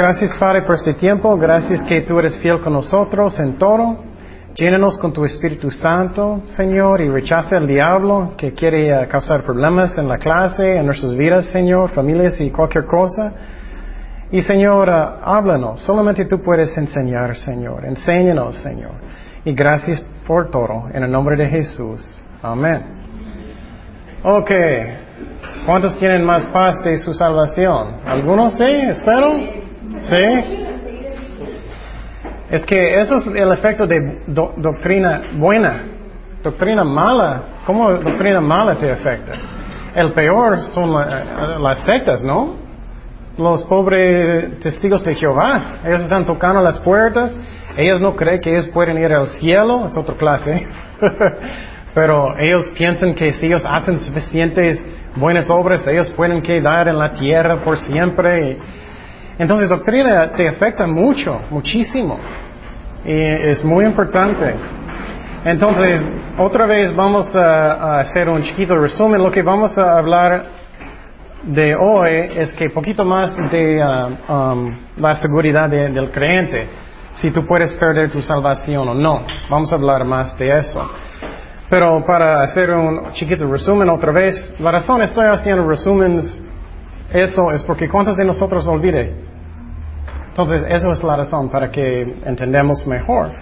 gracias Padre por este tiempo. Gracias que tú eres fiel con nosotros en todo. Llénanos con tu Espíritu Santo, Señor, y rechaza el diablo que quiere eh, causar problemas en la clase, en nuestras vidas, Señor, familias y cualquier cosa. Y Señor, eh, háblanos. Solamente tú puedes enseñar, Señor. Enséñanos, Señor. Y gracias por todo. En el nombre de Jesús. Amén. Ok. ¿Cuántos tienen más paz de su salvación? ¿Algunos sí? ¿Espero? ¿Sí? Es que eso es el efecto de doctrina buena. Doctrina mala. ¿Cómo doctrina mala te afecta? El peor son las sectas, ¿no? Los pobres testigos de Jehová. Ellos están tocando las puertas. Ellos no creen que ellos pueden ir al cielo. Es otra clase. Pero ellos piensan que si ellos hacen suficientes buenas obras, ellos pueden quedar en la tierra por siempre. Entonces, doctrina te afecta mucho, muchísimo. Y es muy importante. Entonces, otra vez vamos a, hacer un chiquito resumen. Lo que vamos a hablar de hoy es que poquito más de uh, um, la seguridad del creyente, si tú puedes perder tu salvación o no. Vamos a hablar más de eso. Pero para hacer un chiquito resumen otra vez, la razón estoy haciendo resúmenes, eso es porque ¿cuántos de nosotros olvide? Entonces, eso es la razón para que entendamos mejor.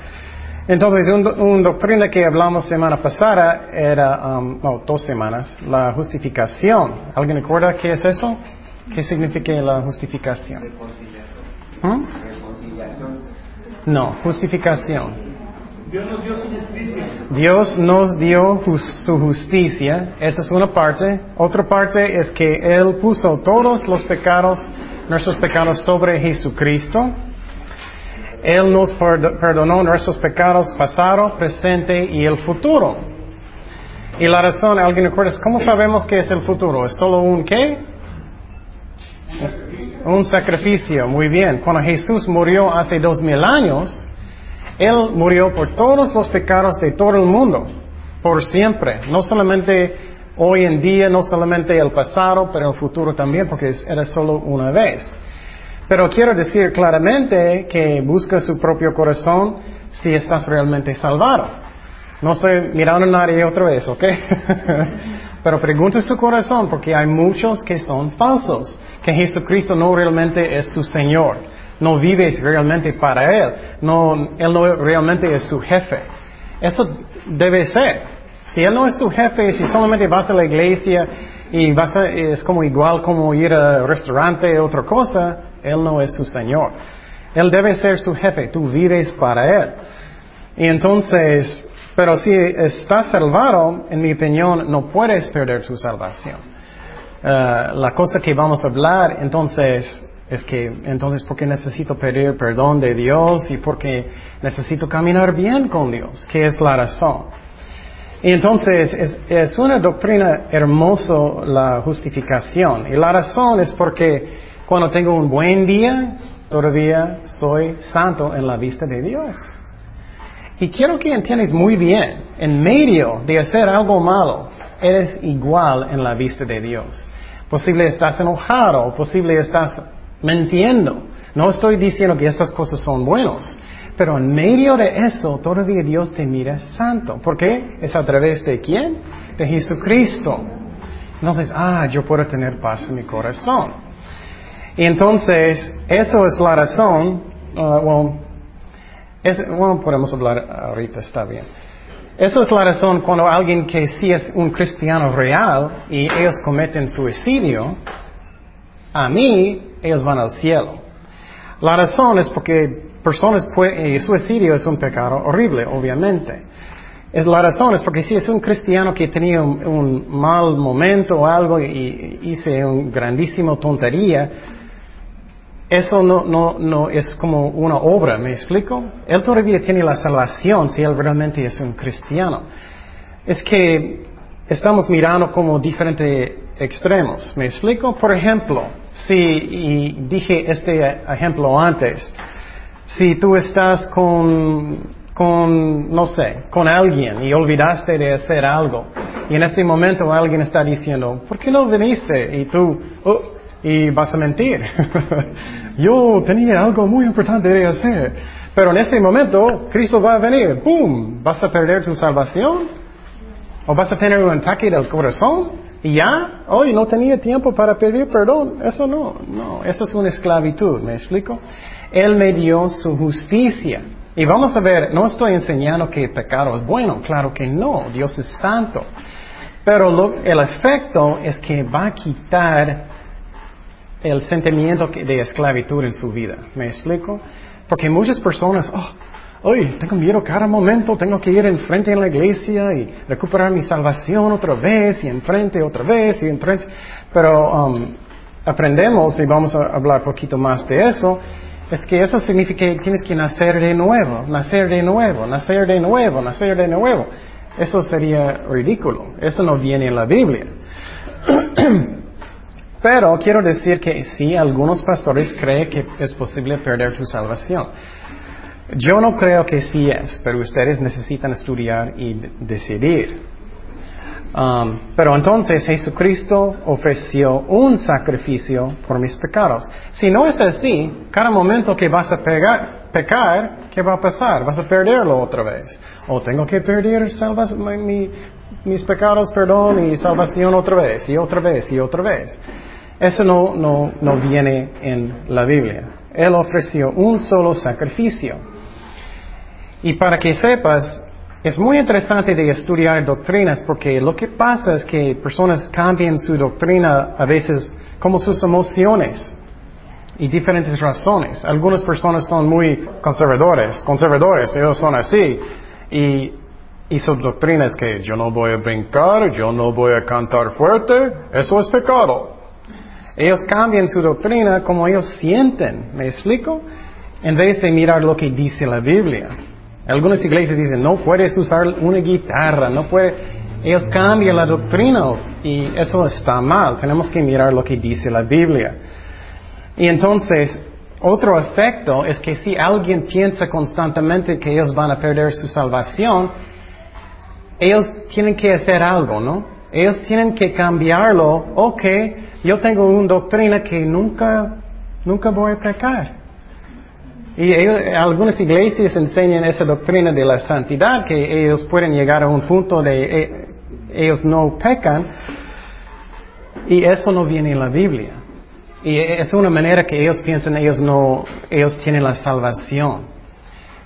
Entonces, una un doctrina que hablamos semana pasada era, um, no, dos semanas, la justificación. ¿Alguien recuerda qué es eso? ¿Qué significa la justificación? ¿Mm? No, justificación. Dios nos dio su justicia. Dios nos dio su justicia. Esa es una parte. Otra parte es que Él puso todos los pecados, nuestros pecados sobre Jesucristo. Él nos perdonó nuestros pecados pasado, presente y el futuro. Y la razón, alguien recuerda, ¿cómo sabemos que es el futuro? ¿Es solo un qué? Un sacrificio, muy bien. Cuando Jesús murió hace dos mil años, él murió por todos los pecados de todo el mundo, por siempre, no solamente hoy en día, no solamente el pasado, pero el futuro también, porque era solo una vez. Pero quiero decir claramente que busca su propio corazón si estás realmente salvado. No estoy mirando a nadie otra vez, ¿ok? Pero pregunte su corazón porque hay muchos que son falsos, que Jesucristo no realmente es su Señor no vives realmente para Él, no, Él no realmente es su jefe. Eso debe ser. Si Él no es su jefe, si solamente vas a la iglesia y vas a, es como igual como ir al restaurante otra cosa, Él no es su Señor. Él debe ser su jefe, tú vives para Él. Y entonces, pero si estás salvado, en mi opinión, no puedes perder tu salvación. Uh, la cosa que vamos a hablar, entonces, es que entonces, ¿por qué necesito pedir perdón de Dios y por qué necesito caminar bien con Dios? ¿Qué es la razón? Y entonces es, una doctrina hermosa la justificación. Y la razón es porque cuando tengo un buen día, todavía soy santo en la vista de Dios. Y quiero que entiendas muy bien, en medio de hacer algo malo, eres igual en la vista de Dios. Posible estás enojado, posible estás ¿Me entiendo? No estoy diciendo que estas cosas son buenas, pero en medio de eso todavía Dios te mira santo. ¿Por qué? Es a través de quién? De Jesucristo. Entonces, ah, yo puedo tener paz en mi corazón. Y entonces, eso es la razón, uh, bueno, bueno, podemos hablar ahorita, está bien. Eso es la razón cuando alguien que sí es un cristiano real y ellos cometen suicidio, a mí ellos van al cielo. La razón es porque personas pueden, suicidio es un pecado horrible, obviamente. Es la razón es porque si es un cristiano que tenía un, mal momento o algo y, hice una grandísima tontería, eso no, no, no es como una obra, ¿me explico? Él todavía tiene la salvación si él realmente es un cristiano. Es que estamos mirando como diferentes extremos, ¿me explico? Por ejemplo, si, y dije este ejemplo antes, si tú estás con, con, no sé, con alguien y olvidaste de hacer algo, y en este momento alguien está diciendo, ¿por qué no viniste? Y tú, oh, y vas a mentir. Yo tenía algo muy importante de hacer. Pero en ese momento, Cristo va a venir. ¡Pum! ¿Vas a perder tu salvación? ¿O vas a tener un ataque del corazón? ¿Y ya? Hoy no tenía tiempo para pedir perdón. Eso no, no. Eso es una esclavitud. ¿Me explico? Él me dio su justicia. Y vamos a ver, no estoy enseñando que el pecado es bueno. Claro que no. Dios es santo. Pero el efecto es que va a quitar el sentimiento de esclavitud en su vida. ¿Me explico? Porque muchas personas, oh, hoy tengo miedo cada momento, tengo que ir enfrente en la iglesia y recuperar mi salvación otra vez y enfrente otra vez y enfrente. Pero um, aprendemos y vamos a hablar un poquito más de eso. Es que eso significa que tienes que nacer de nuevo, nacer de nuevo, nacer de nuevo, nacer de nuevo. Eso sería ridículo. Eso no viene en la Biblia. Pero quiero decir que sí, algunos pastores creen que es posible perder tu salvación. Yo no creo que sí es, pero ustedes necesitan estudiar y decidir. Um, pero entonces Jesucristo ofreció un sacrificio por mis pecados. Si no es así, cada momento que vas a pecar, ¿qué va a pasar? Vas a perderlo otra vez. O tengo que perder mis pecados, perdón, y salvación otra vez, y otra vez, y otra vez. Eso no, no, no viene en la Biblia. Él ofreció un solo sacrificio. Y para que sepas, es muy interesante de estudiar doctrinas porque lo que pasa es que personas cambian su doctrina a veces como sus emociones y diferentes razones. Algunas personas son muy conservadores, conservadores, ellos son así. Y, y su doctrina es que yo no voy a brincar, yo no voy a cantar fuerte, eso es pecado. Ellos cambian su doctrina como ellos sienten, ¿me explico? En vez de mirar lo que dice la Biblia. Algunas iglesias dicen, no puedes usar una guitarra, no puedes... Ellos cambian la doctrina y eso está mal. Tenemos que mirar lo que dice la Biblia. Y entonces, otro efecto es que si alguien piensa constantemente que ellos van a perder su salvación, ellos tienen que hacer algo, ¿no? Ellos tienen que cambiarlo. Ok, yo tengo una doctrina que nunca, nunca voy a pecar. Y algunas iglesias enseñan esa doctrina de la santidad, que ellos pueden llegar a un punto de eh, ellos no pecan. Y eso no viene en la Biblia. Y es una manera que ellos piensan, ellos no, ellos tienen la salvación.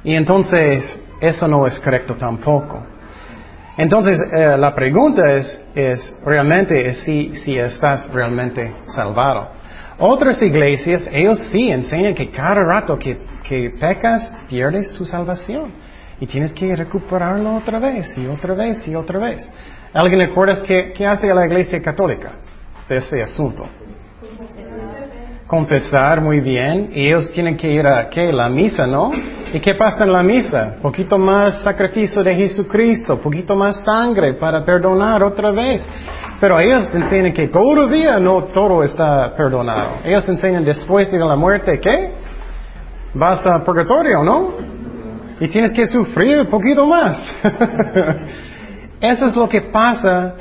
Y entonces, eso no es correcto tampoco. Entonces, eh, la pregunta es, es realmente si, si estás realmente salvado. Otras iglesias, ellos sí enseñan que cada rato que, que pecas, pierdes tu salvación. Y tienes que recuperarlo otra vez y otra vez y otra vez. ¿Alguien recuerda qué, qué hace la iglesia católica de ese asunto? Confesar muy bien y ellos tienen que ir a ¿qué? la misa, ¿no? ¿Y qué pasa en la misa? Poquito más sacrificio de Jesucristo, poquito más sangre para perdonar otra vez. Pero ellos enseñan que todavía no todo está perdonado. Ellos enseñan después de la muerte, ¿qué? Vas a purgatorio, ¿no? Y tienes que sufrir un poquito más. Eso es lo que pasa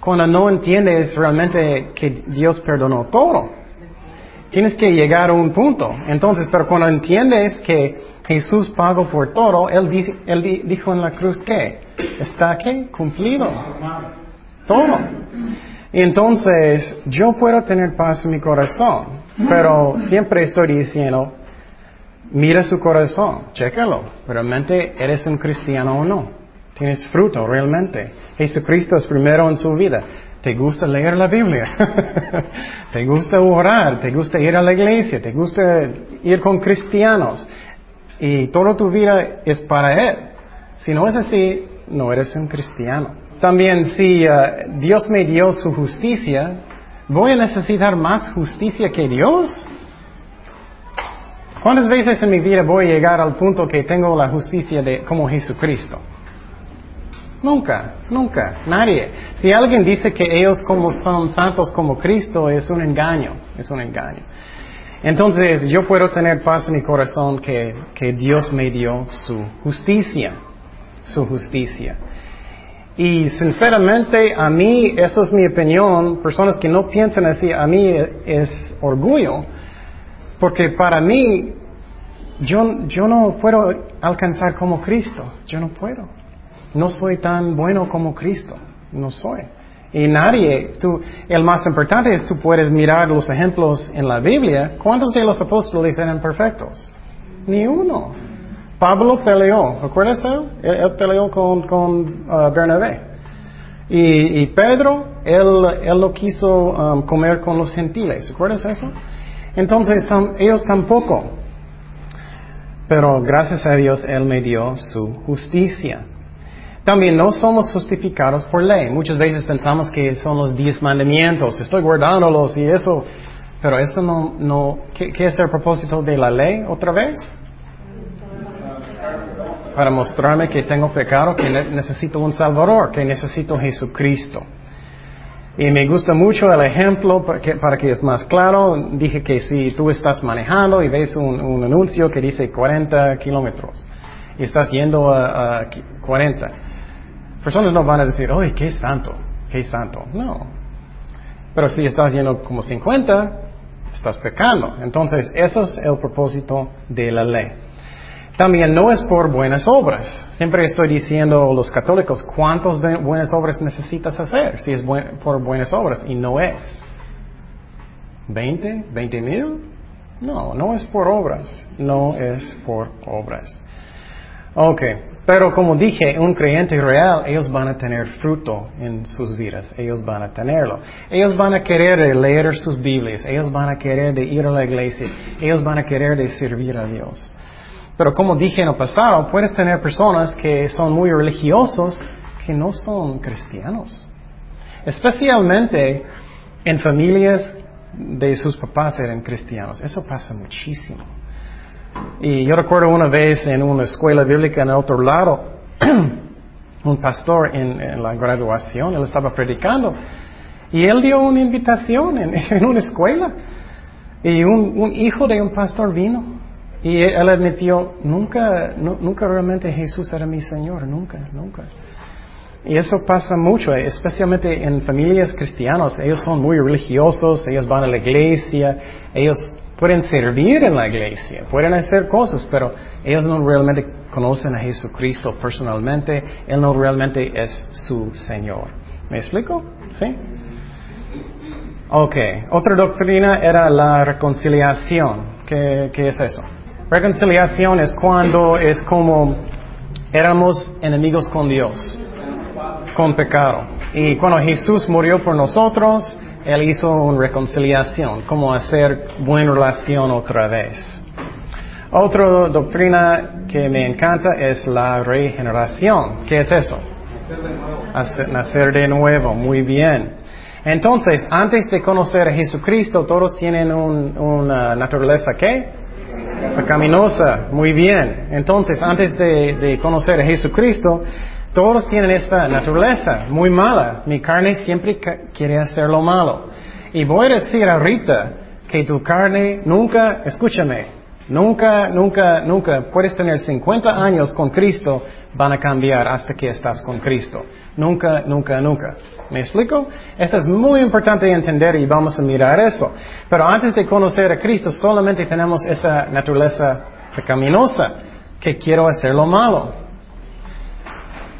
cuando no entiendes realmente que Dios perdonó todo. Tienes que llegar a un punto. Entonces, pero cuando entiendes que Jesús pagó por todo, Él, dijo en la cruz que está aquí cumplido. Todo. Entonces, yo puedo tener paz en mi corazón, pero siempre estoy diciendo, mira su corazón, chécalo, ¿realmente eres un cristiano o no? ¿Tienes fruto realmente? Jesucristo es primero en su vida. ¿Te gusta leer la Biblia? ¿Te gusta orar? ¿Te gusta ir a la iglesia? ¿Te gusta ir con cristianos? Y toda tu vida es para Él. Si no es así, no eres un cristiano. También si uh, Dios me dio su justicia, ¿voy a necesitar más justicia que Dios? ¿Cuántas veces en mi vida voy a llegar al punto que tengo la justicia de como Jesucristo? Nunca, nunca, nadie. Si alguien dice que ellos como son santos como Cristo, es un engaño, es un engaño. Entonces yo puedo tener paz en mi corazón que, que Dios me dio su justicia, su justicia. Y sinceramente, a mí, eso es mi opinión, personas que no piensan así, a mí es orgullo, porque para mí, yo, yo no puedo alcanzar como Cristo, yo no puedo. No soy tan bueno como Cristo, no soy. Y nadie, tú, el más importante es tú puedes mirar los ejemplos en la Biblia. ¿Cuántos de los apóstoles eran perfectos? Ni uno. Pablo peleó, ¿recuerdas él? Él, peleó con, con uh, Bernabé. Y, Pedro, él, él no quiso um, comer con los gentiles, ¿recuerdas eso? Entonces ellos tampoco. Pero gracias a Dios Él me dio su justicia. También no somos justificados por ley. Muchas veces pensamos que son los diez mandamientos, estoy guardándolos y eso, pero eso no, no ¿qué, ¿qué, es el propósito de la ley otra vez? Para mostrarme que tengo pecado, que necesito un Salvador, que necesito Jesucristo. Y me gusta mucho el ejemplo para que, es más claro. Dije que si tú estás manejando y ves un, anuncio que dice 40 kilómetros y estás yendo a, a, 40, personas no van a decir, oye, qué santo, qué santo. No. Pero si estás yendo como 50, estás pecando. Entonces, eso es el propósito de la ley. También no es por buenas obras. Siempre estoy diciendo a los católicos, ¿cuántas buenas obras necesitas hacer? Si es por buenas obras. Y no es. ¿20? ¿20 mil? No, no es por obras. No es por obras. Ok, pero como dije, un creyente real, ellos van a tener fruto en sus vidas. Ellos van a tenerlo. Ellos van a querer leer sus Biblias. Ellos van a querer de ir a la iglesia. Ellos van a querer de servir a Dios. Pero como dije en el pasado, puedes tener personas que son muy religiosos que no son cristianos. Especialmente en familias de sus papás eran cristianos. Eso pasa muchísimo. Y yo recuerdo una vez en una escuela bíblica en el otro lado, un pastor en, la graduación, él estaba predicando y él dio una invitación en, una escuela y un hijo de un pastor vino y él admitió, nunca, nunca realmente Jesús era mi Señor, nunca, nunca. Y eso pasa mucho, especialmente en familias cristianas. Ellos son muy religiosos, ellos van a la iglesia, ellos pueden servir en la iglesia, pueden hacer cosas, pero ellos no realmente conocen a Jesucristo personalmente, Él no realmente es su Señor. ¿Me explico? ¿Sí? Ok, otra doctrina era la reconciliación. ¿Qué, qué es eso? Reconciliación es cuando es como éramos enemigos con Dios, con pecado. Y cuando Jesús murió por nosotros, Él hizo una reconciliación, como hacer buena relación otra vez. Otra doctrina que me encanta es la regeneración. ¿Qué es eso? Nacer de nuevo. muy bien. Entonces, antes de conocer a Jesucristo, todos tienen una naturaleza ¿qué? Pecaminosa, muy bien. Entonces, antes de, conocer a Jesucristo, todos tienen esta naturaleza muy mala. Mi carne siempre quiere hacer lo malo. Y voy a decir ahorita que tu carne nunca, escúchame, nunca, nunca, nunca puedes tener 50 años con Cristo, van a cambiar hasta que estás con Cristo. Nunca, nunca, nunca. ¿Me explico? Eso es muy importante entender y vamos a mirar eso. Pero antes de conocer a Cristo, solamente tenemos esa naturaleza pecaminosa, que quiero hacer lo malo.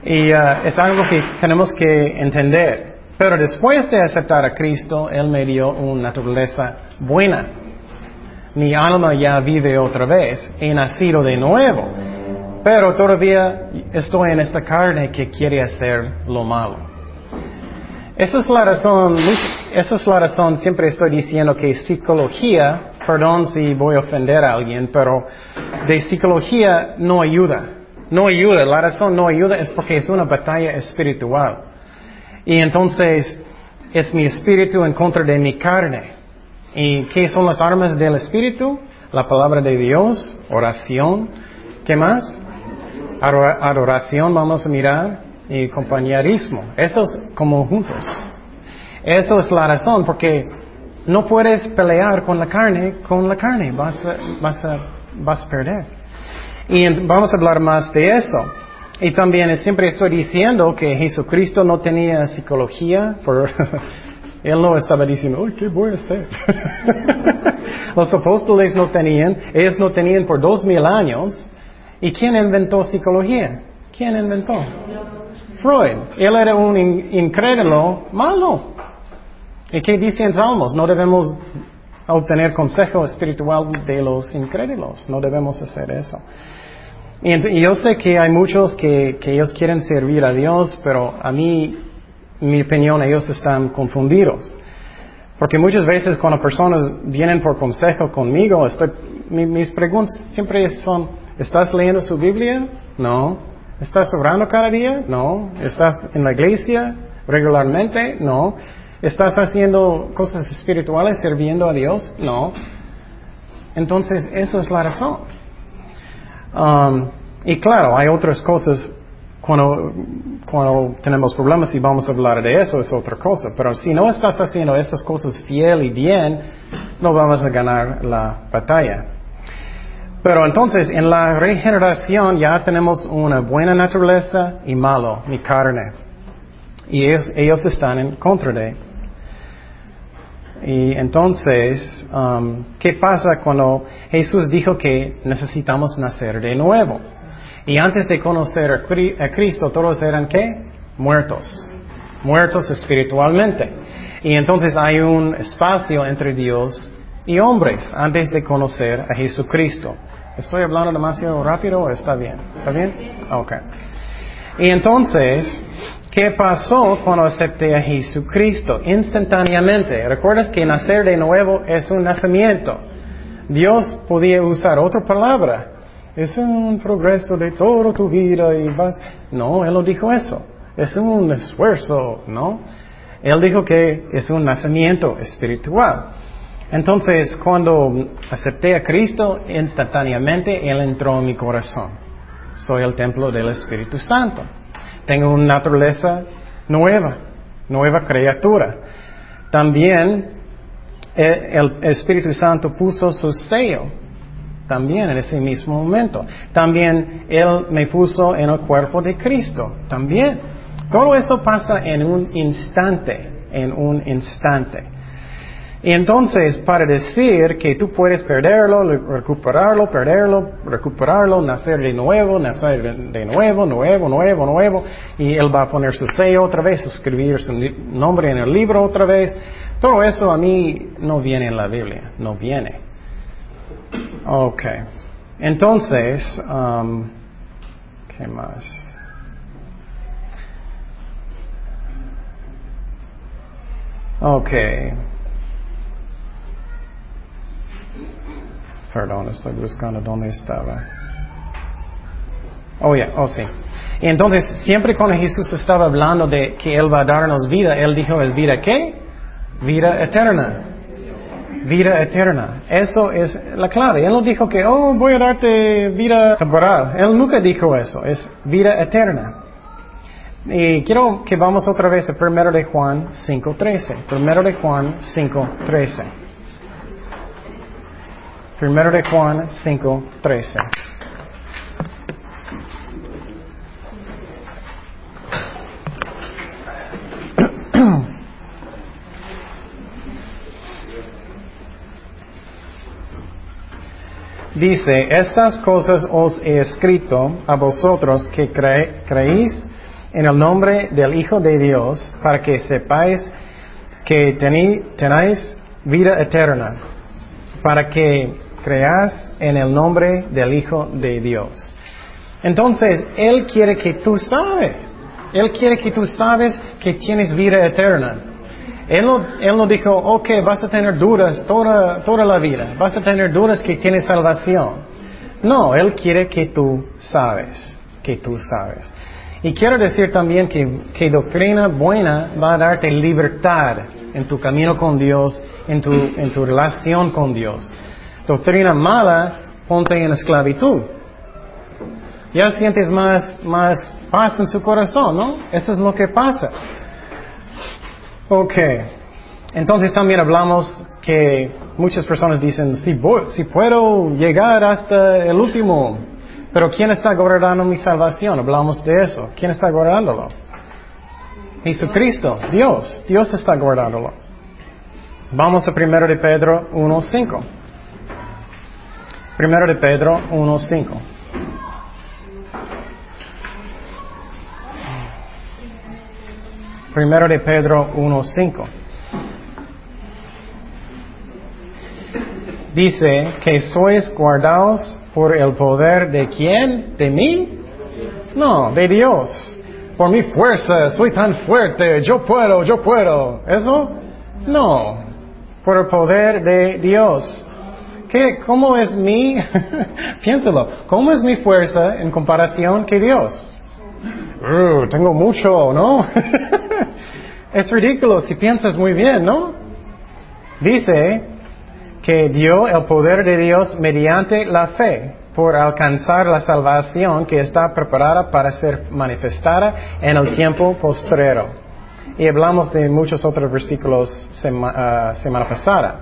Y uh, es algo que tenemos que entender. Pero después de aceptar a Cristo, Él me dio una naturaleza buena. Mi alma ya vive otra vez, he nacido de nuevo. Pero todavía estoy en esta carne que quiere hacer lo malo. Esa es la razón, esa es la razón, siempre estoy diciendo que psicología, perdón si voy a ofender a alguien, pero de psicología no ayuda. No ayuda, la razón no ayuda es porque es una batalla espiritual. Y entonces es mi espíritu en contra de mi carne. ¿Y qué son las armas del espíritu? La palabra de Dios, oración, ¿qué más? Adoración, vamos a mirar y compañerismo. Esos como juntos. Eso es la razón, porque no puedes pelear con la carne, con la carne, vas a, vas vas a perder. Y vamos a hablar más de eso. Y también siempre estoy diciendo que Jesucristo no tenía psicología, por él no estaba diciendo, ¿qué voy a hacer? Los apóstoles no tenían, ellos no tenían por dos mil años. ¿Y quién inventó psicología? ¿Quién inventó? Freud. Él era un incrédulo malo. ¿Y qué dice en Salmos? No debemos obtener consejo espiritual de los incrédulos. No debemos hacer eso. Y, yo sé que hay muchos que, ellos quieren servir a Dios, pero a mí, mi opinión, ellos están confundidos. Porque muchas veces cuando personas vienen por consejo conmigo, mis preguntas siempre son, ¿estás leyendo su Biblia? No. ¿Estás orando cada día? No. ¿Estás en la iglesia regularmente? No. ¿Estás haciendo cosas espirituales sirviendo a Dios? No. Entonces, eso es la razón. Um, y claro, hay otras cosas cuando, tenemos problemas y vamos a hablar de eso, es otra cosa. Pero si no estás haciendo esas cosas fiel y bien, no vamos a ganar la batalla. Pero entonces, en la regeneración ya tenemos una buena naturaleza y malo, mi carne. Y ellos, ellos están en contra de y entonces, um, ¿qué pasa cuando Jesús dijo que necesitamos nacer de nuevo? Y antes de conocer a Cristo, todos eran qué? Muertos. Muertos espiritualmente. Y entonces hay un espacio entre Dios y hombres antes de conocer a Jesucristo. ¿Estoy hablando demasiado rápido o está bien? ¿Está bien? Ok. Y entonces, ¿Qué pasó cuando acepté a Jesucristo? Instantáneamente. ¿Recuerdas que nacer de nuevo es un nacimiento? Dios podía usar otra palabra. Es un progreso de toda tu vida y vas. No, Él no dijo eso. Es un esfuerzo, ¿no? Él dijo que es un nacimiento espiritual. Entonces, cuando acepté a Cristo, instantáneamente Él entró en mi corazón. Soy el templo del Espíritu Santo. Tengo una naturaleza nueva, nueva criatura. También eh, el Espíritu Santo puso su sello, también en ese mismo momento. También Él me puso en el cuerpo de Cristo, también. Todo eso pasa en un instante, en un instante. Y entonces, para decir que tú puedes perderlo, recuperarlo, perderlo, recuperarlo, nacer de nuevo, nacer de nuevo, nuevo, nuevo, nuevo, y Él va a poner su sello otra vez, escribir su nombre en el libro otra vez, todo eso a mí no viene en la Biblia, no viene. Ok. Entonces, um, ¿qué más? Okay. Perdón, estoy buscando dónde estaba. Oh, ya, oh sí. Y entonces, siempre cuando Jesús estaba hablando de que Él va a darnos vida, Él dijo, ¿es vida qué? Vida eterna. Vida eterna. Eso es la clave. Él no dijo que, oh, voy a darte vida temporal. Él nunca dijo eso. Es vida eterna. Y quiero que vamos otra vez a 1 de Juan 5.13. 1 de Juan 5.13. Primero de Juan 5, Dice, estas cosas os he escrito a vosotros que creéis en el nombre del Hijo de Dios, para que sepáis que tenéis vida eterna, para que creas en el nombre del Hijo de Dios. Entonces, Él quiere que tú sabes. Él quiere que tú sabes que tienes vida eterna. Él no, él no dijo, ok, vas a tener dudas toda, toda la vida. Vas a tener dudas que tienes salvación. No, Él quiere que tú sabes. Que tú sabes. Y quiero decir también que, que doctrina buena va a darte libertad en tu camino con Dios, en tu, en tu relación con Dios. Doctrina mala, ponte en esclavitud. Ya sientes más, más paz en su corazón, ¿no? Eso es lo que pasa. Ok. Entonces también hablamos que muchas personas dicen, si, si puedo llegar hasta el último, Pero ¿quién está guardando mi salvación? Hablamos de eso. ¿Quién está guardándolo? Jesucristo, Dios. Dios está guardándolo. Vamos a 1 de Pedro 1.5. 1 de Pedro 1.5. Primero de Pedro 1.5. Dice que sois guardados por el poder de quién? ¿De mí? No, de Dios. Por mi fuerza, soy tan fuerte, yo puedo, yo puedo. ¿Eso? No. Por el poder de Dios. ¿Qué, ¿Cómo es mi? Piénsalo. ¿Cómo es mi fuerza en comparación que Dios? Uh, tengo mucho, ¿no? es ridículo si piensas muy bien, ¿no? Dice que dio el poder de Dios mediante la fe por alcanzar la salvación que está preparada para ser manifestada en el tiempo postrero. Y hablamos de muchos otros versículos semana pasada.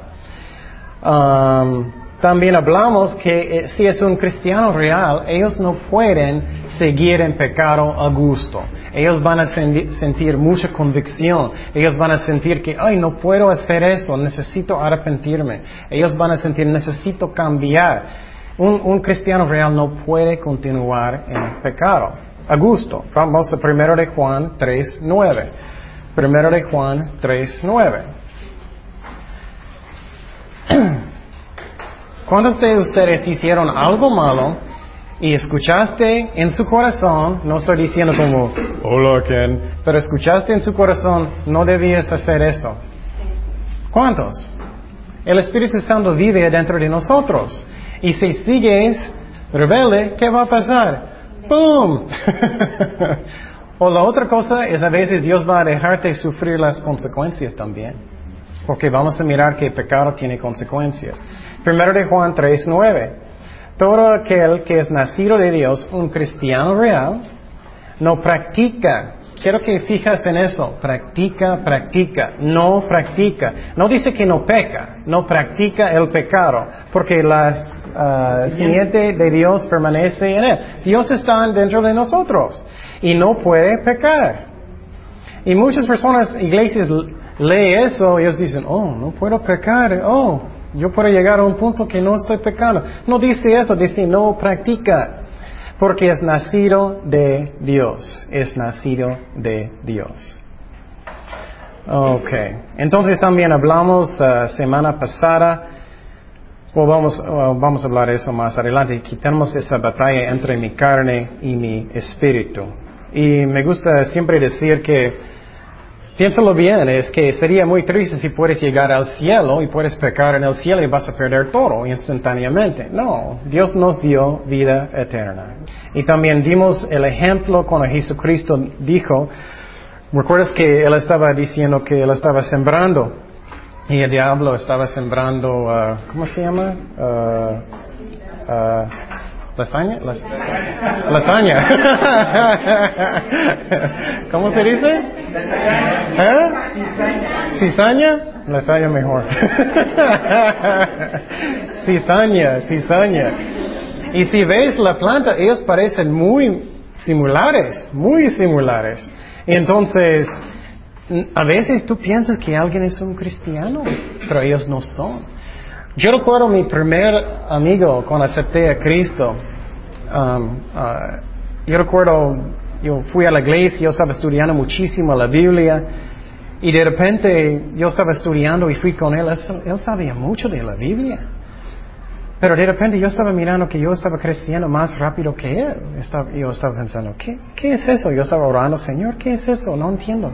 Um, también hablamos que eh, si es un cristiano real, ellos no pueden seguir en pecado a gusto. Ellos van a sentir mucha convicción. Ellos van a sentir que, ay, no puedo hacer eso, necesito arrepentirme. Ellos van a sentir, necesito cambiar. Un, cristiano real no puede continuar en pecado a gusto. Vamos a 1 de Juan 3, 9. Primero de Juan 3, 9. ¿Cuántos de ustedes hicieron algo malo y escuchaste en su corazón, no estoy diciendo como, hola Ken, pero escuchaste en su corazón, no debías hacer eso? ¿Cuántos? El Espíritu Santo vive dentro de nosotros. Y si sigues rebelde, ¿qué va a pasar? ¡Boom! o la otra cosa es a veces Dios va a dejarte sufrir las consecuencias también. Porque vamos a mirar que el pecado tiene consecuencias. Primero de Juan 3.9. Todo aquel que es nacido de Dios, un cristiano real, no practica. Quiero que fijas en eso. Practica, practica. No practica. No dice que no peca. No practica el pecado. Porque la uh, simiente de Dios permanece en él. Dios está dentro de nosotros. Y no puede pecar. Y muchas personas, iglesias, leen eso y ellos dicen, oh, no puedo pecar. Oh, yo puedo llegar a un punto que no estoy pecando. No dice eso, dice no practica. Porque es nacido de Dios. Es nacido de Dios. Ok. Entonces también hablamos uh, semana pasada. O vamos, vamos a hablar de eso más adelante. Quitamos esa batalla entre mi carne y mi espíritu. Y me gusta siempre decir que Piénsalo bien, es que sería muy triste si puedes llegar al cielo y puedes pecar en el cielo y vas a perder todo instantáneamente. No, Dios nos dio vida eterna. Y también dimos el ejemplo cuando Jesucristo dijo, recuerdas que Él estaba diciendo que Él estaba sembrando y el diablo estaba sembrando, uh, ¿cómo se llama? Uh, uh, ¿Lasaña? Lasaña. ¿Cómo se dice? ¿Eh? ¿Cizaña? Lasaña mejor. cizaña, cizaña. Y si ves la planta, ellos parecen muy similares, muy similares. entonces, a veces tú piensas que alguien es un cristiano, pero ellos no son. Yo recuerdo mi primer amigo cuando acepté a Cristo. Um, uh, yo recuerdo, yo fui a la iglesia, yo estaba estudiando muchísimo la Biblia y de repente yo estaba estudiando y fui con él. Él sabía mucho de la Biblia. Pero de repente yo estaba mirando que yo estaba creciendo más rápido que él. yo estaba pensando, ¿qué, ¿qué es eso? Yo estaba orando, Señor, ¿qué es eso? No entiendo.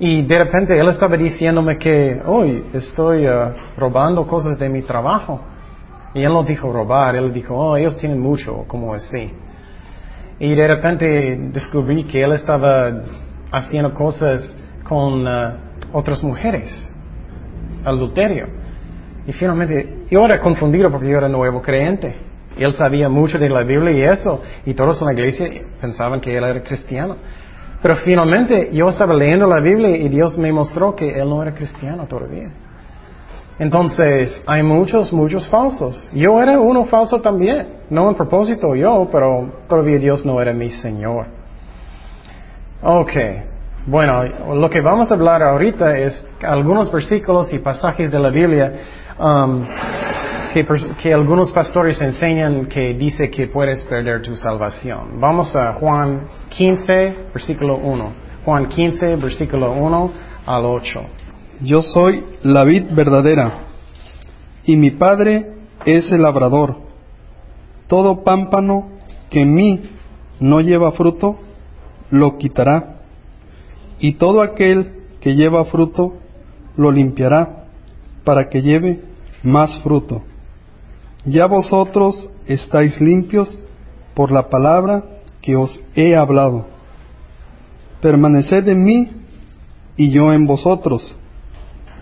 Y de repente él estaba diciéndome que hoy estoy uh, robando cosas de mi trabajo. Y él no dijo robar, él dijo, oh, ellos tienen mucho, como así. Y de repente descubrí que él estaba haciendo cosas con uh, otras mujeres, adulterio. Y finalmente, yo era confundido porque yo era nuevo creyente. Y él sabía mucho de la Biblia y eso. Y todos en la iglesia pensaban que él era cristiano. Pero finalmente yo estaba leyendo la Biblia y Dios me mostró que él no era cristiano todavía. Entonces, hay muchos, muchos falsos. Yo era uno falso también. No en propósito yo, pero todavía Dios no era mi Señor. Ok. Bueno, lo que vamos a hablar ahorita es algunos versículos y pasajes de la Biblia um, que, algunos pastores enseñan que dice que puedes perder tu salvación. Vamos a Juan 15, versículo 1. Juan 15, versículo 1 al 8. Yo soy la vid verdadera y mi padre es el labrador. Todo pámpano que en mí no lleva fruto, lo quitará. Y todo aquel que lleva fruto, lo limpiará para que lleve más fruto. Ya vosotros estáis limpios por la palabra que os he hablado. Permaneced en mí y yo en vosotros.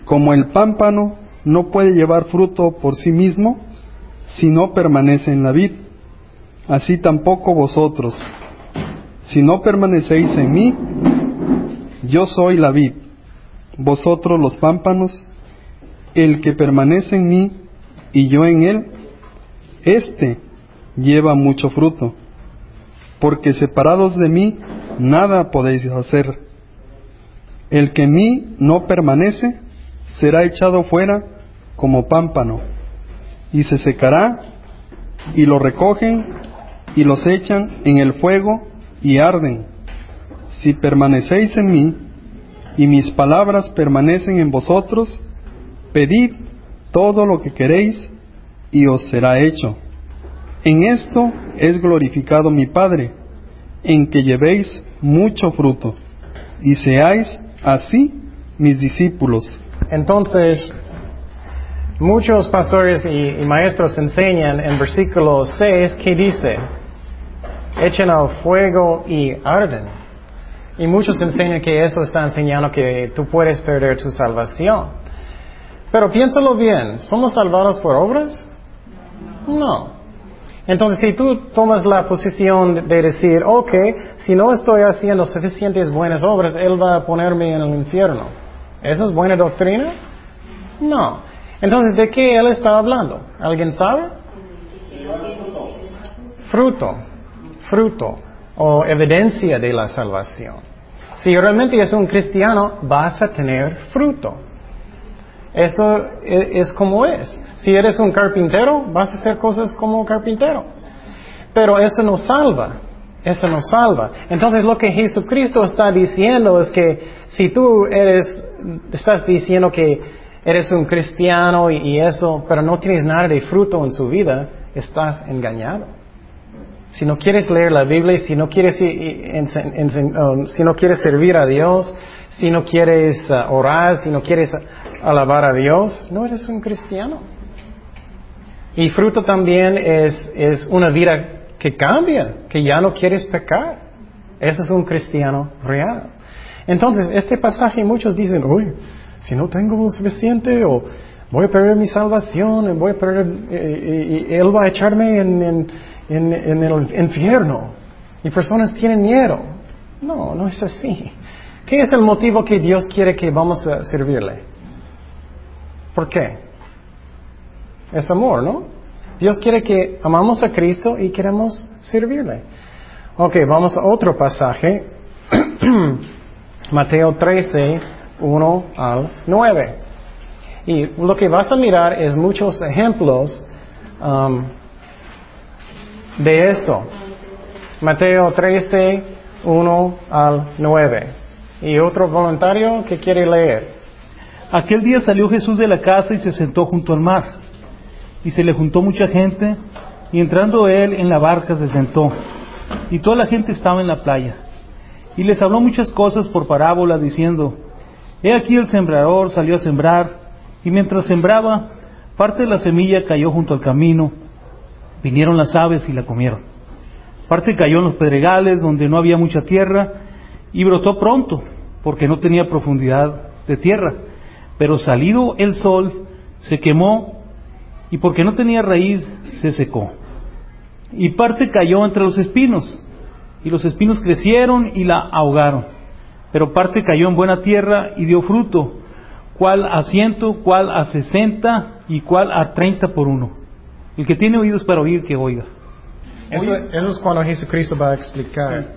Como el pámpano no puede llevar fruto por sí mismo si no permanece en la vid, así tampoco vosotros. Si no permanecéis en mí, yo soy la vid, vosotros los pámpanos, el que permanece en mí y yo en él, éste lleva mucho fruto, porque separados de mí nada podéis hacer. El que en mí no permanece será echado fuera como pámpano, y se secará, y lo recogen, y los echan en el fuego, y arden. Si permanecéis en mí, y mis palabras permanecen en vosotros, pedid todo lo que queréis, y os será hecho. En esto es glorificado mi Padre, en que llevéis mucho fruto, y seáis así mis discípulos. Entonces, muchos pastores y, maestros enseñan en versículo 6 que dice, echen al fuego y arden. Y muchos enseñan que eso está enseñando que tú puedes perder tu salvación. Pero piénsalo bien, ¿somos salvados por obras? No. Entonces, si tú tomas la posición de decir, ok, si no estoy haciendo suficientes buenas obras, Él va a ponerme en el infierno. ¿Eso es buena doctrina? No. Entonces, ¿de qué Él está hablando? ¿Alguien sabe? Fruto. Fruto. O evidencia de la salvación. Si realmente es un cristiano, vas a tener fruto. Eso es, como es. Si eres un carpintero, vas a hacer cosas como carpintero. Pero eso no salva. Eso no salva. Entonces lo que Jesucristo está diciendo es que si tú eres, estás diciendo que eres un cristiano y, eso, pero no tienes nada de fruto en su vida, estás engañado. Si no quieres leer la Biblia, si no quieres, um, si no quieres servir a Dios, si no quieres uh, orar, si no quieres alabar a Dios, no eres un cristiano. Y fruto también es, es una vida que cambia, que ya no quieres pecar. Eso es un cristiano real. Entonces, este pasaje muchos dicen, uy, si no tengo suficiente o voy a perder mi salvación, voy a perder, y, Él va a echarme en, en, en, el infierno. Y personas tienen miedo. No, no es así. ¿Qué es el motivo que Dios quiere que vamos a servirle? ¿Por qué? Es amor, ¿no? Dios quiere que amamos a Cristo y queremos servirle. Ok, vamos a otro pasaje. Mateo 13, 1 al 9. Y lo que vas a mirar es muchos ejemplos um, de eso. Mateo 13, 1 al 9. ¿Y otro voluntario que quiere leer? Aquel día salió Jesús de la casa y se sentó junto al mar. Y se le juntó mucha gente, y entrando él en la barca se sentó. Y toda la gente estaba en la playa. Y les habló muchas cosas por parábola, diciendo, He aquí el sembrador salió a sembrar, y mientras sembraba, parte de la semilla cayó junto al camino. Vinieron las aves y la comieron. Parte cayó en los pedregales, donde no había mucha tierra, y brotó pronto, porque no tenía profundidad de tierra pero salido el sol, se quemó y porque no tenía raíz, se secó. Y parte cayó entre los espinos, y los espinos crecieron y la ahogaron. Pero parte cayó en buena tierra y dio fruto, cuál a ciento, cuál a sesenta y cuál a treinta por uno. El que tiene oídos para oír, que oiga. Eso, eso es cuando Jesucristo va a explicar.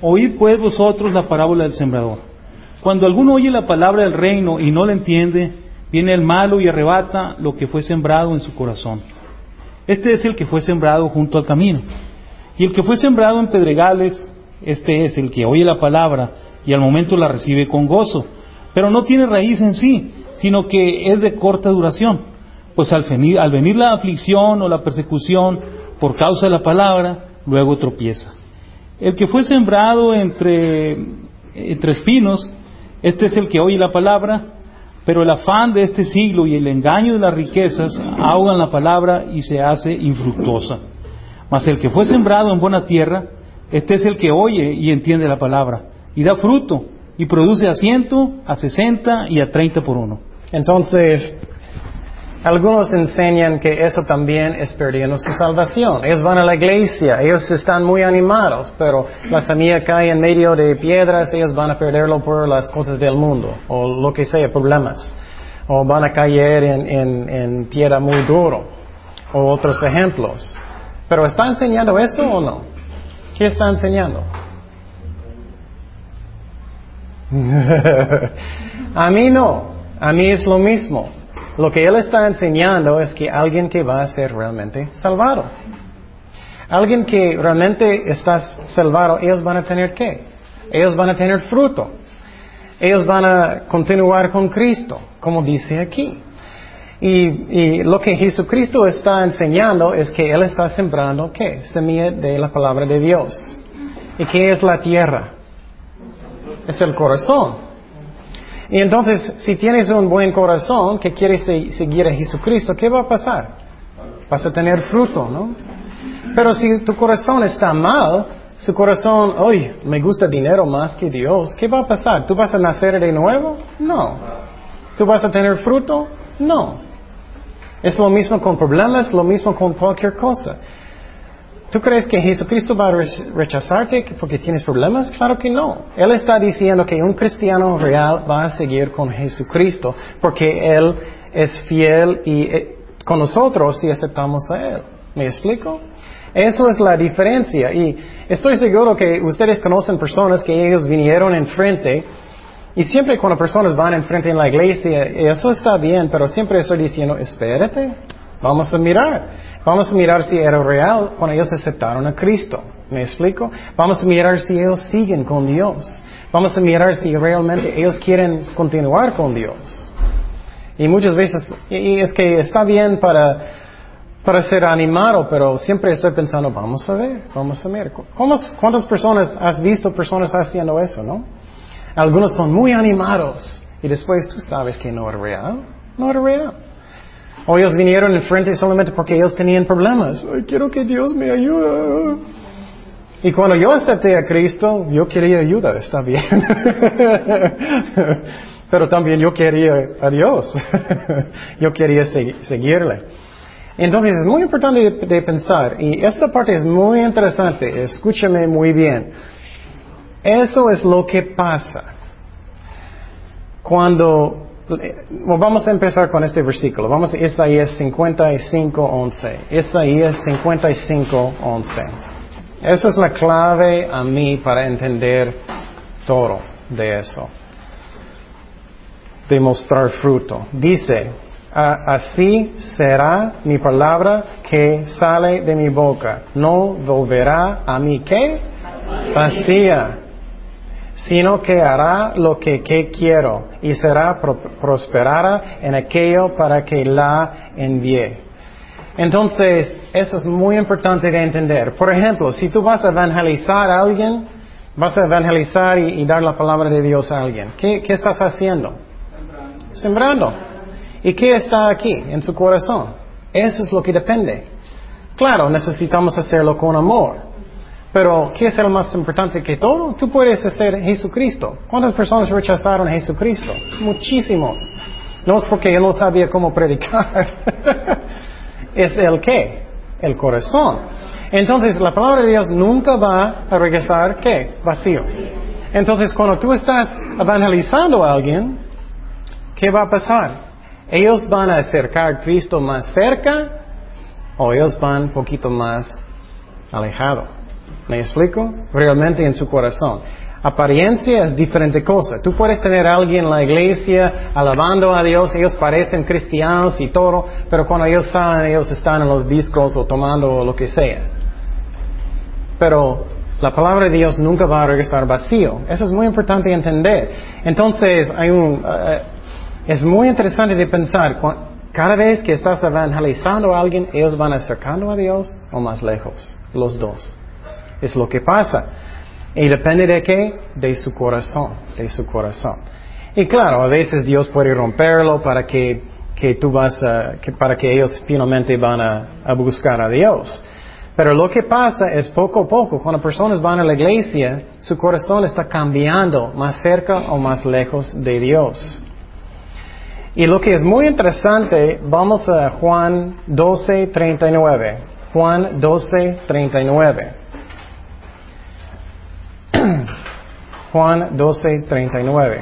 Oíd pues vosotros la parábola del sembrador. Cuando alguno oye la palabra del reino y no la entiende, viene el malo y arrebata lo que fue sembrado en su corazón. Este es el que fue sembrado junto al camino. Y el que fue sembrado en pedregales, este es el que oye la palabra y al momento la recibe con gozo, pero no tiene raíz en sí, sino que es de corta duración, pues al venir, la aflicción o la persecución por causa de la palabra, luego tropieza. El que fue sembrado entre, entre espinos, este es el que oye la palabra, pero el afán de este siglo y el engaño de las riquezas ahogan la palabra y se hace infructuosa. Mas el que fue sembrado en buena tierra, este es el que oye y entiende la palabra, y da fruto, y produce a ciento, a sesenta y a treinta por uno. Entonces, algunos enseñan que eso también es perdiendo su salvación. Ellos van a la iglesia, ellos están muy animados, pero la semilla cae en medio de piedras, ellos van a perderlo por las cosas del mundo, o lo que sea, problemas. O van a caer en, en, en piedra muy duro, o otros ejemplos. Pero ¿está enseñando eso o no? ¿Qué está enseñando? a mí no, a mí es lo mismo. Lo que él está enseñando es que alguien que va a ser realmente salvado. Alguien que realmente está salvado, ellos van a tener qué? Ellos van a tener fruto. Ellos van a continuar con Cristo, como dice aquí. Y, lo que Jesucristo está enseñando es que Él está sembrando, ¿qué? Semilla de la palabra de Dios. ¿Y qué es la tierra? Es el corazón. Y entonces, si tienes un buen corazón que quieres seguir a Jesucristo, ¿qué va a pasar? Vas a tener fruto, ¿no? Pero si tu corazón está mal, su corazón, hoy me gusta dinero más que Dios, ¿qué va a pasar? ¿Tú vas a nacer de nuevo? No. ¿Tú vas a tener fruto? No. Es lo mismo con problemas, lo mismo con cualquier cosa. ¿Tú crees que Jesucristo va a rechazarte porque tienes problemas? Claro que no. Él está diciendo que un cristiano real va a seguir con Jesucristo porque Él es fiel y eh, con nosotros si aceptamos a Él. ¿Me explico? Eso es la diferencia. Y estoy seguro que ustedes conocen personas que ellos vinieron enfrente y siempre cuando personas van enfrente en la iglesia, eso está bien, pero siempre estoy diciendo, espérate, vamos a mirar. Vamos a mirar si era real cuando ellos aceptaron a Cristo. ¿Me explico? Vamos a mirar si ellos siguen con Dios. Vamos a mirar si realmente ellos quieren continuar con Dios. Y muchas veces, y es que está bien para, para ser animado, pero siempre estoy pensando, vamos a ver, vamos a ver. ¿Cuántas personas has visto personas haciendo eso, no? Algunos son muy animados y después tú sabes que no era real. No era real. O ellos vinieron enfrente solamente porque ellos tenían problemas. Ay, quiero que Dios me ayude. Y cuando yo acepté a Cristo, yo quería ayuda, está bien. Pero también yo quería a Dios. yo quería seguirle. Entonces es muy importante de, pensar, y esta parte es muy interesante, escúchame muy bien. Eso es lo que pasa cuando vamos a empezar con este versículo. Vamos a Isaías 55, 11. Isaías 55, 11. Esa es la clave a mí para entender todo de eso. De mostrar fruto. Dice, así será mi palabra que sale de mi boca. No volverá a mí qué? Vacía sino que hará lo que, quiero y será prosperada en aquello para que la envíe. Entonces, eso es muy importante de entender. Por ejemplo, si tú vas a evangelizar a alguien, vas a evangelizar y, dar la palabra de Dios a alguien, ¿qué, qué estás haciendo? Sembrando. Sembrando. ¿Y qué está aquí en su corazón? Eso es lo que depende. Claro, necesitamos hacerlo con amor. Pero, ¿qué es el más importante que todo? Tú puedes hacer Jesucristo. ¿Cuántas personas rechazaron a Jesucristo? Muchísimos. No es porque él no sabía cómo predicar. es el qué? El corazón. Entonces, la palabra de Dios nunca va a regresar, ¿qué? Vacío. Entonces, cuando tú estás evangelizando a alguien, ¿qué va a pasar? ¿Ellos van a acercar a Cristo más cerca o ellos van un poquito más alejado? ¿Me explico? Realmente en su corazón. Apariencia es diferente cosa. Tú puedes tener a alguien en la iglesia alabando a Dios, ellos parecen cristianos y todo, pero cuando ellos salen, ellos están en los discos o tomando lo que sea. Pero la palabra de Dios nunca va a regresar vacío. Eso es muy importante entender. Entonces, hay un, eh, es muy interesante de pensar, cada vez que estás evangelizando a alguien, ellos van acercando a Dios o más lejos, los dos. Es lo que pasa. Y depende de qué? De su corazón, de su corazón. Y claro, a veces Dios puede romperlo para que, que tú vas a, que, para que ellos finalmente van a, a, buscar a Dios. Pero lo que pasa es poco a poco, cuando personas van a la iglesia, su corazón está cambiando más cerca o más lejos de Dios. Y lo que es muy interesante, vamos a Juan 12, 39. Juan 12, 39. Juan 12, 39.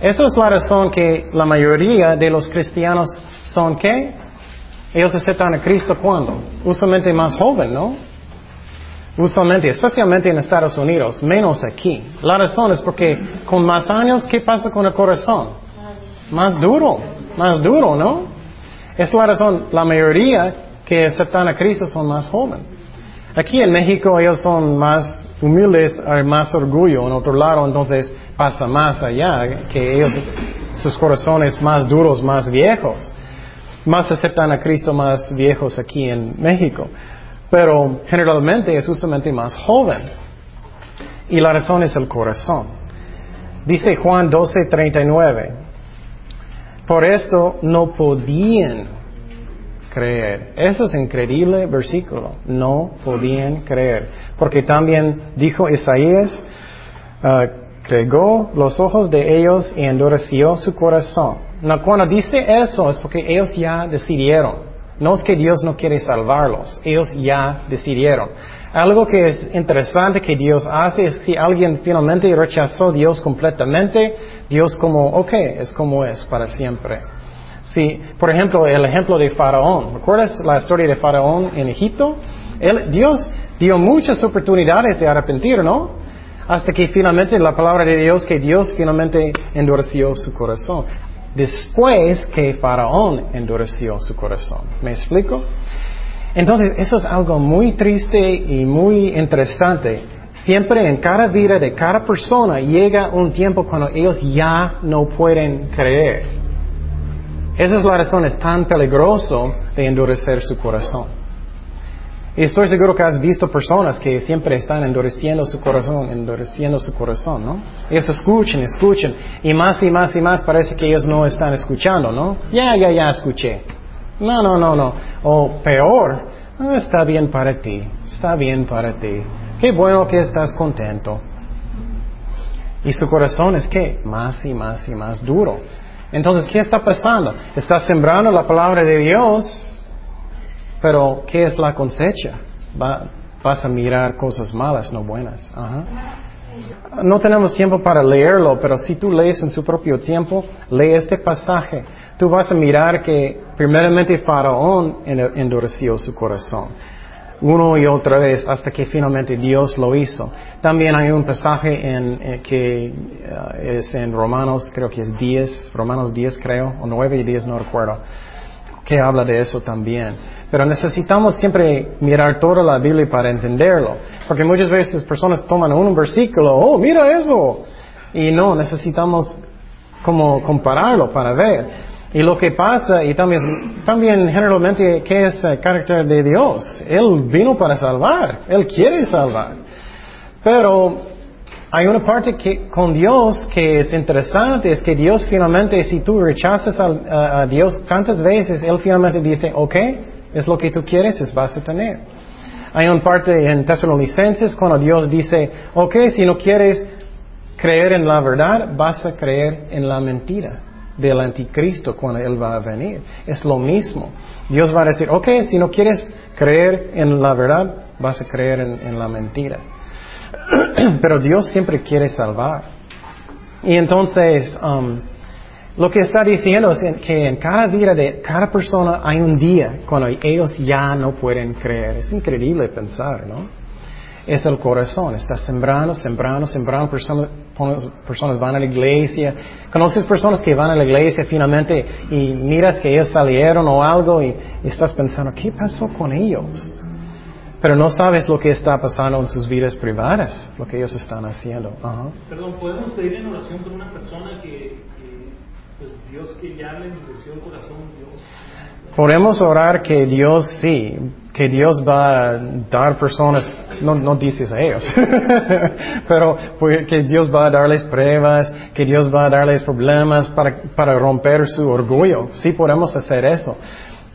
Eso es la razón que la mayoría de los cristianos son qué? Ellos aceptan a Cristo cuando? Usualmente más joven, ¿no? Usualmente, especialmente en Estados Unidos, menos aquí. La razón es porque con más años, ¿qué pasa con el corazón? Más duro, más duro, ¿no? Es la razón, la mayoría que aceptan a Cristo son más jóvenes. Aquí en México ellos son más humildes hay más orgullo. En otro lado, entonces pasa más allá, que ellos, sus corazones más duros, más viejos. Más aceptan a Cristo más viejos aquí en México. Pero generalmente es justamente más joven. Y la razón es el corazón. Dice Juan 12:39. Por esto no podían creer. Eso es increíble versículo. No podían creer. Porque también dijo Isaías, uh, los ojos de ellos y endureció su corazón. No, cuando dice eso es porque ellos ya decidieron. No es que Dios no quiere salvarlos, ellos ya decidieron. Algo que es interesante que Dios hace es que alguien finalmente rechazó a Dios completamente, Dios como, ok, es como es para siempre. Sí, por ejemplo, el ejemplo de Faraón. ¿Recuerdas la historia de Faraón en Egipto? Dios dio muchas oportunidades de arrepentir, ¿no? Hasta que finalmente la palabra de Dios, que Dios finalmente endureció su corazón. Después que Faraón endureció su corazón. ¿Me explico? Entonces, eso es algo muy triste y muy interesante. Siempre en cada vida de cada persona llega un tiempo cuando ellos ya no pueden creer. Esa es la razón, es tan peligroso de endurecer su corazón. Y estoy seguro que has visto personas que siempre están endureciendo su corazón, endureciendo su corazón, ¿no? Ellos escuchan, escuchan, y más y más y más parece que ellos no están escuchando, ¿no? Ya, ya, ya escuché. No, no, no, no. O peor, ah, está bien para ti, está bien para ti. Qué bueno que estás contento. Y su corazón es que más y más y más duro. Entonces, ¿qué está pasando? Está sembrando la palabra de Dios, pero ¿qué es la cosecha? vas a mirar cosas malas, no buenas. No tenemos tiempo para leerlo, pero si tú lees en su propio tiempo, lee este pasaje. Tú vas a mirar que primeramente Faraón endureció su corazón uno y otra vez hasta que finalmente Dios lo hizo. También hay un pasaje en, eh, que eh, es en Romanos, creo que es 10, Romanos 10 creo, o 9 y 10, no recuerdo, que habla de eso también. Pero necesitamos siempre mirar toda la Biblia para entenderlo, porque muchas veces personas toman un versículo, oh, mira eso, y no, necesitamos como compararlo para ver. Y lo que pasa, y también, también generalmente, ¿qué es el carácter de Dios? Él vino para salvar, Él quiere salvar. Pero hay una parte que, con Dios que es interesante, es que Dios finalmente, si tú rechazas a, a, Dios tantas veces, Él finalmente dice, ok, es lo que tú quieres, es vas a tener. Hay una parte en Tesalonicenses cuando Dios dice, ok, si no quieres creer en la verdad, vas a creer en la mentira del anticristo cuando Él va a venir. Es lo mismo. Dios va a decir, ok, si no quieres creer en la verdad, vas a creer en, la mentira. Pero Dios siempre quiere salvar. Y entonces, um, Lo que está diciendo es que en cada vida de cada persona hay un día cuando ellos ya no pueden creer. Es increíble pensar, ¿no? Es el corazón, está sembrando, sembrando, sembrando. Personas, personas van a la iglesia. Conoces personas que van a la iglesia finalmente y miras que ellos salieron o algo y, estás pensando, ¿qué pasó con ellos? Pero no sabes lo que está pasando en sus vidas privadas, lo que ellos están haciendo. Perdón, ¿podemos pedir en oración por una persona que pues. Podemos orar que Dios sí, que Dios va a dar personas, no, no dices a ellos, pero pues, que Dios va a darles pruebas, que Dios va a darles problemas para, para romper su orgullo. Sí podemos hacer eso.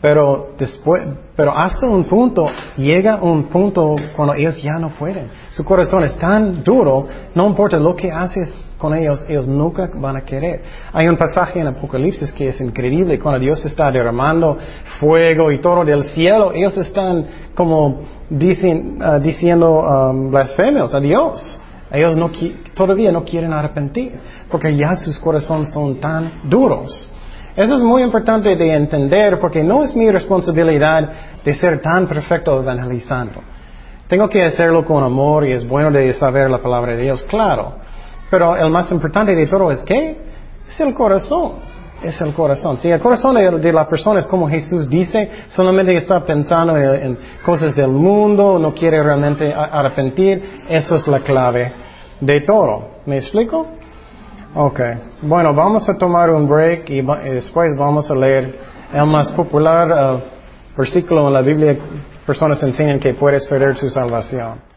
Pero después, pero hasta un punto, llega un punto cuando ellos ya no pueden. Su corazón es tan duro, no importa lo que haces con ellos, ellos nunca van a querer. Hay un pasaje en Apocalipsis que es increíble, cuando Dios está derramando fuego y todo del cielo, ellos están como uh, diciendo um, blasfemios a Dios. Ellos no, todavía no quieren arrepentir, porque ya sus corazones son tan duros. Eso es muy importante de entender porque no es mi responsabilidad de ser tan perfecto evangelizando. Tengo que hacerlo con amor y es bueno de saber la palabra de Dios, claro. Pero el más importante de todo es que es el corazón. Es el corazón. Si el corazón de, la persona es como Jesús dice, solamente está pensando en, cosas del mundo, no quiere realmente arrepentir, eso es la clave de todo. ¿Me explico? Ok. Bueno, vamos a tomar un break y, después vamos a leer el más popular uh, versículo en la Biblia. Personas enseñan que puedes perder tu salvación.